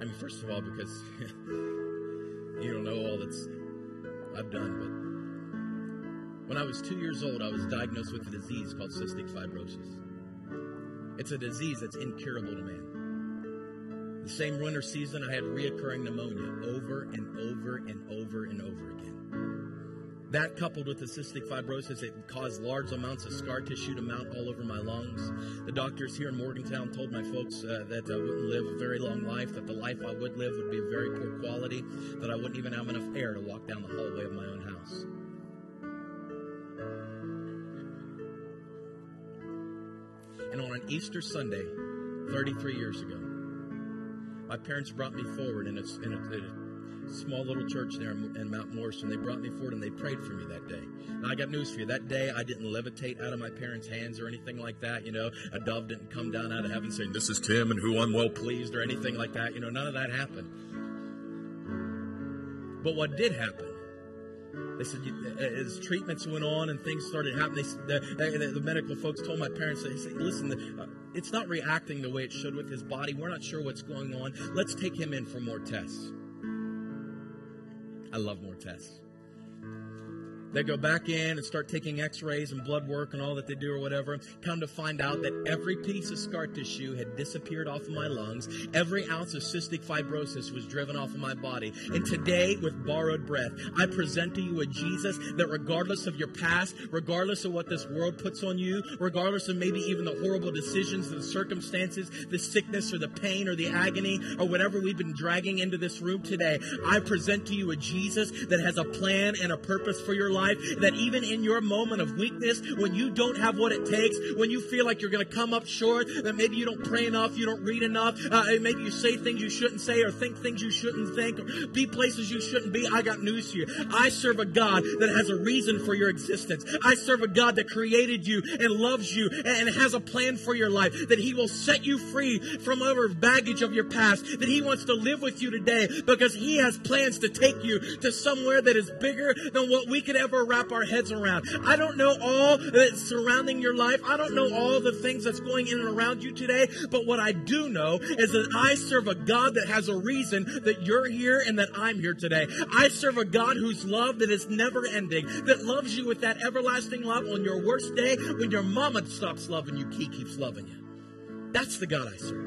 I mean, first of all, because [LAUGHS] you don't know all that's I've done, but when I was two years old, I was diagnosed with a disease called cystic fibrosis. It's a disease that's incurable to man. The same winter season, I had reoccurring pneumonia over and over and over and over again. That coupled with the cystic fibrosis, it caused large amounts of scar tissue to mount all over my lungs. The doctors here in Morgantown told my folks uh, that I wouldn't live a very long life, that the life I would live would be of very poor quality, that I wouldn't even have enough air to walk down the hallway of my own house. And on an Easter Sunday, 33 years ago, my parents brought me forward in a, in a, in a small little church there in Mount Morris. They brought me forward and they prayed for me that day. Now, I got news for you. That day, I didn't levitate out of my parents' hands or anything like that. You know, a dove didn't come down out of heaven saying, This is Tim and who I'm well pleased or anything like that. You know, none of that happened. But what did happen? They said as treatments went on and things started happening, the, the, the medical folks told my parents, they said, listen, uh, it's not reacting the way it should with his body. We're not sure what's going on. Let's take him in for more tests. I love more tests. They go back in and start taking x rays and blood work and all that they do or whatever. Come to find out that every piece of scar tissue had disappeared off of my lungs. Every ounce of cystic fibrosis was driven off of my body. And today, with borrowed breath, I present to you a Jesus that, regardless of your past, regardless of what this world puts on you, regardless of maybe even the horrible decisions, the circumstances, the sickness or the pain or the agony or whatever we've been dragging into this room today, I present to you a Jesus that has a plan and a purpose for your life life that even in your moment of weakness, when you don't have what it takes, when you feel like you're going to come up short, that maybe you don't pray enough, you don't read enough, uh, maybe you say things you shouldn't say or think things you shouldn't think, or be places you shouldn't be, I got news for you. I serve a God that has a reason for your existence. I serve a God that created you and loves you and has a plan for your life, that He will set you free from other baggage of your past, that He wants to live with you today because He has plans to take you to somewhere that is bigger than what we could ever ever wrap our heads around. I don't know all that's surrounding your life. I don't know all the things that's going in and around you today. But what I do know is that I serve a God that has a reason that you're here and that I'm here today. I serve a God whose love that is never ending, that loves you with that everlasting love on your worst day when your mama stops loving you, he keeps loving you. That's the God I serve.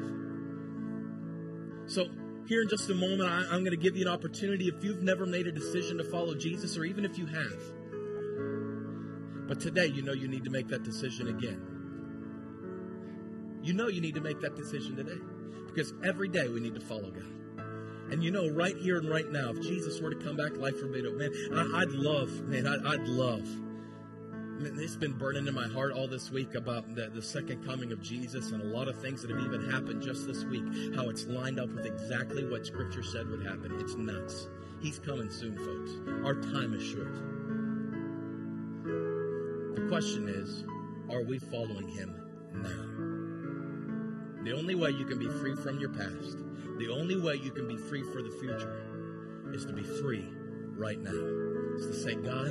So, here in just a moment, I, am going to give you an opportunity if you've never made a decision to follow Jesus, or even if you have. But today, you know you need to make that decision again. You know you need to make that decision today. Because every day we need to follow God. And you know, right here and right now, if Jesus were to come back, life forbid, man, I, would love, man, I, I'd love Man, it's been burning in my heart all this week about the, the, second coming of Jesus and a lot of things that have even happened just this week, how it's lined up with exactly what Scripture said would happen. It's nuts. He's coming soon, folks. Our time is short. Question is, are we following him now? The only way you can be free from your past, the only way you can be free for the future, is to be free right now. Is to say, God,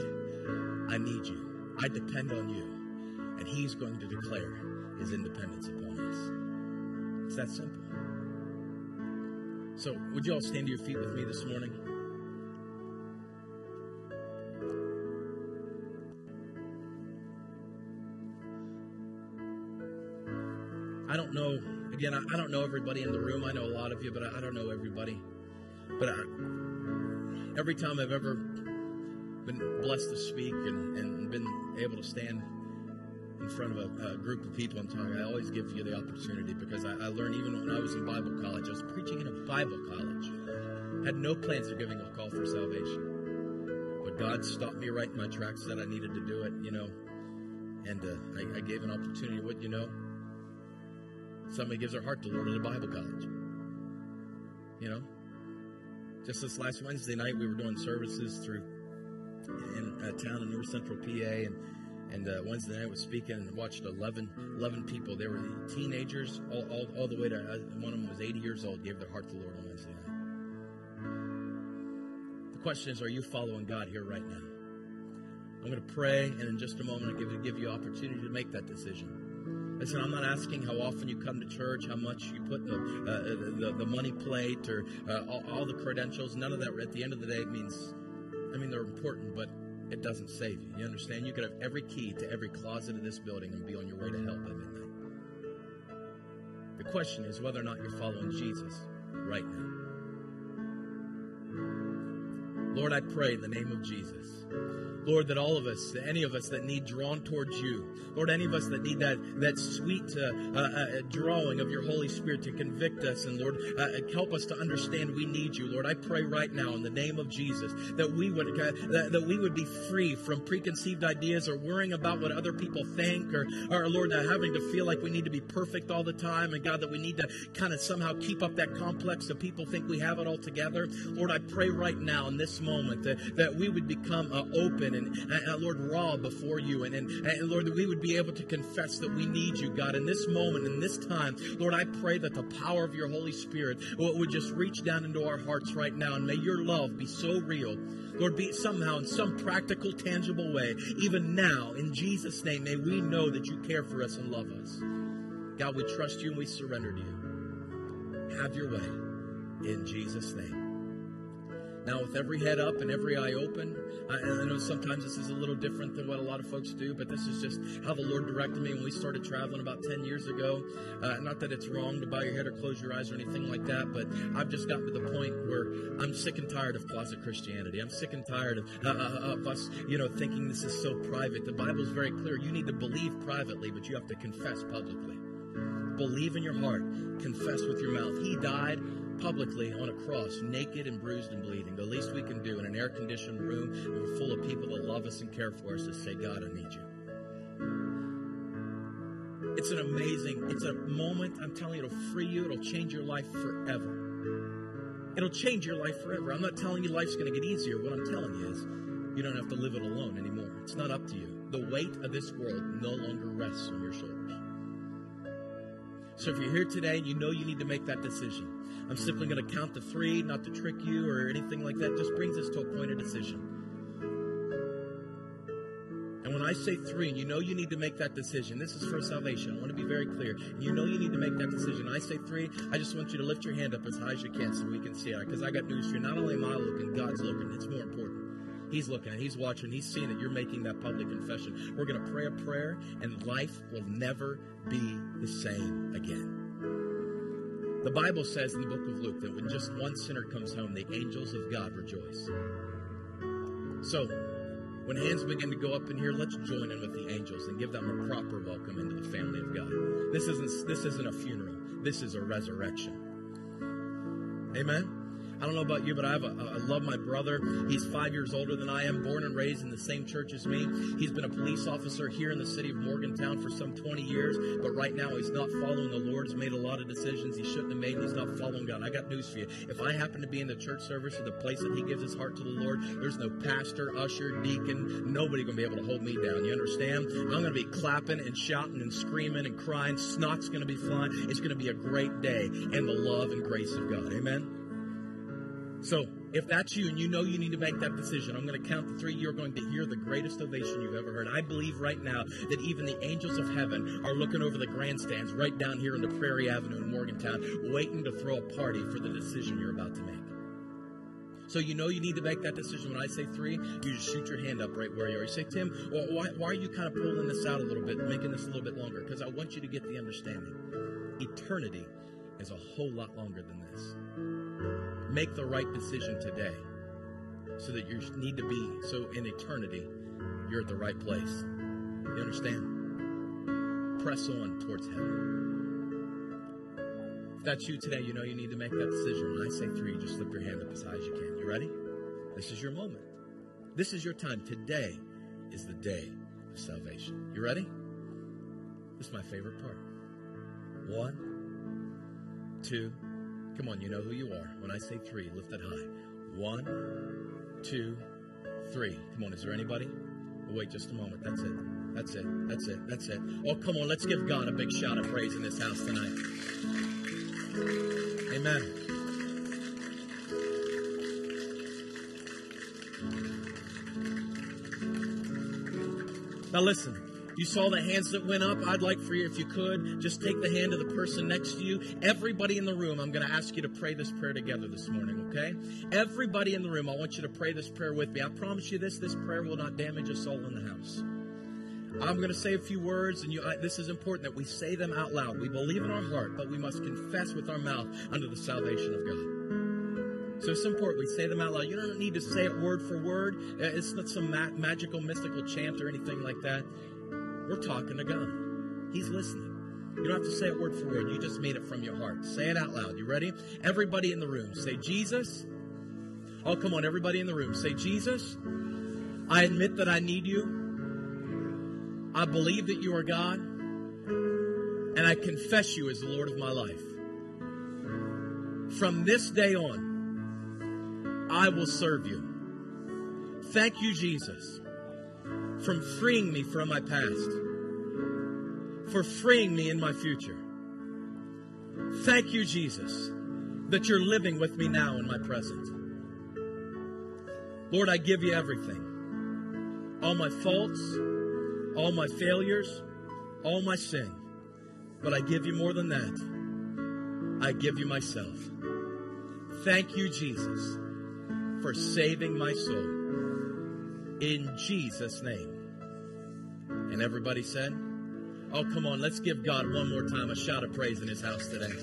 I need you. I depend on you. And he's going to declare his independence upon us. It's that simple. So, would you all stand to your feet with me this morning? Don't know, again, I, I, don't know everybody in the room. I know a lot of you, but I, I don't know everybody. But I, every time I've ever been blessed to speak and, and been able to stand in front of a, a, group of people and talk, I always give you the opportunity because I, I, learned even when I was in Bible college, I was preaching in a Bible college, had no plans of giving a call for salvation. But God stopped me right in my tracks, said I needed to do it, you know, and uh, I, I, gave an opportunity. What you know, somebody gives their heart to the Lord in a Bible college. You know, just this last Wednesday night, we were doing services through in a town in North Central PA, and and uh, Wednesday night was speaking and watched 11, 11 people. They were teenagers, all, all, all the way to uh, one of them was 80 years old, gave their heart to the Lord on Wednesday night. The question is, are you following God here right now? I'm going to pray, and in just a moment, I'll give, give you opportunity to make that decision. Listen, I'm not asking how often you come to church, how much you put the, uh, the, the, money plate, or uh, all, all the credentials. None of that, at the end of the day, means I mean, they're important, but it doesn't save you. You understand? You could have every key to every closet in this building and be on your way to hell by midnight. The question is whether or not you're following Jesus right now. Lord, I pray in the name of Jesus Lord, that all of us, any of us that need drawn towards you, Lord, any of us that need that that sweet uh, uh, uh, drawing of your Holy Spirit to convict us, and Lord, uh, help us to understand we need you, Lord. I pray right now in the name of Jesus that we would uh, that, that, we would be free from preconceived ideas or worrying about what other people think, or, or Lord, having to feel like we need to be perfect all the time, and God, that we need to kind of somehow keep up that complex that people think we have it all together. Lord, I pray right now in this moment that, that we would become uh, open and, and, uh, uh, Lord, raw before you. And, and, and Lord, that we would be able to confess that we need you, God, in this moment, in this time. Lord, I pray that the power of your Holy Spirit would just reach down into our hearts right now. And may your love be so real. Lord, be somehow in some practical, tangible way, even now, in Jesus' name, may we know that you care for us and love us. God, we trust you and we surrender to you. Have your way in Jesus' name. Now, with every head up and every eye open, I, I, know sometimes this is a little different than what a lot of folks do, but this is just how the Lord directed me when we started traveling about 10 years ago. Uh, not that it's wrong to bow your head or close your eyes or anything like that, but I've just gotten to the point where I'm sick and tired of closet Christianity. I'm sick and tired of, uh, uh, of us, you know, thinking this is so private. The Bible's very clear. You need to believe privately, but you have to confess publicly. Believe in your heart, confess with your mouth. He died publicly on a cross, naked and bruised and bleeding. The least we can do in an air conditioned room we're full of people that love us and care for us is say, God, I need you. It's an amazing, it's a moment, I'm telling you, it'll free you, it'll change your life forever. It'll change your life forever. I'm not telling you life's going to get easier. What I'm telling you is you don't have to live it alone anymore. It's not up to you. The weight of this world no longer rests on your shoulders. So if you're here today and you know you need to make that decision, I'm simply going to count to three, not to trick you or anything like that. Just brings us to a point of decision. And when I say three, and you know you need to make that decision, this is for salvation. I want to be very clear. You know you need to make that decision. I say three, I just want you to lift your hand up as high as you can so we can see it. Because I got news for you. Not only am I looking, God's looking. It's more important. He's looking, he's watching, he's seeing that you're making that public confession. We're going to pray a prayer, and life will never be the same again. The Bible says in the book of Luke that when just one sinner comes home, the angels of God rejoice. So, when hands begin to go up in here, let's join in with the angels and give them a proper welcome into the family of God. This isn't this isn't a funeral. This is a resurrection. Amen. I don't know about you, but I have a, I love my brother. He's five years older than I am, born and raised in the same church as me. He's been a police officer here in the city of Morgantown for some 20 years, but right now he's not following the Lord. He's made a lot of decisions he shouldn't have made, and he's not following God. I got news for you. If I happen to be in the church service or the place that he gives his heart to the Lord, there's no pastor, usher, deacon, nobody going to be able to hold me down. You understand? I'm going to be clapping and shouting and screaming and crying. Snot's going to be flying. It's going to be a great day in the love and grace of God. Amen. So, if that's you and you know you need to make that decision, I'm going to count to three. You're going to hear the greatest ovation you've ever heard. I believe right now that even the angels of heaven are looking over the grandstands right down here in the Prairie Avenue in Morgantown, waiting to throw a party for the decision you're about to make. So you know you need to make that decision. When I say three, you just shoot your hand up right where you are. You say, Tim, well, why, why are you kind of pulling this out a little bit, making this a little bit longer? Because I want you to get the understanding. Eternity is a whole lot longer than this make the right decision today so that you need to be so in eternity you're at the right place. You understand? Press on towards heaven. If that's you today you know you need to make that decision. When i say three just slip your hand up as high as you can. You ready? This is your moment. This is your time. Today is the day of salvation. You ready? This is my favorite part. One two Come on, you know who you are. When I say three, lift it high. One, two, three. Come on, is there anybody? Oh, wait just a moment. That's it. That's it. That's it. That's it. Oh, come on, let's give God a big shout of praise in this house tonight. Amen. Now listen. You saw the hands that went up. I'd like for you, if you could, just take the hand of the person next to you. Everybody in the room, I'm going to ask you to pray this prayer together this morning, okay? Everybody in the room, I want you to pray this prayer with me. I promise you this this prayer will not damage a soul in the house. I'm going to say a few words, and you, I, this is important that we say them out loud. We believe in our heart, but we must confess with our mouth under the salvation of God. So it's important we say them out loud. You don't need to say it word for word. Uh, it's not some ma- magical, mystical chant or anything like that. We're talking to God. He's listening. You don't have to say it word for word. You just mean it from your heart. Say it out loud. You ready? Everybody in the room, say, Jesus. Oh, come on, everybody in the room. Say, Jesus, I admit that I need you. I believe that you are God. And I confess you as the Lord of my life. From this day on, I will serve you. Thank you, Jesus from freeing me from my past, for freeing me in my future. Thank you, Jesus, that you're living with me now in my present. Lord, I give you everything all my faults, all my failures, all my sin. But I give you more than that. I give you myself. Thank you, Jesus, for saving my soul. In Jesus' name. And everybody said, Oh, come on, let's give God one more time a shout of praise in his house today.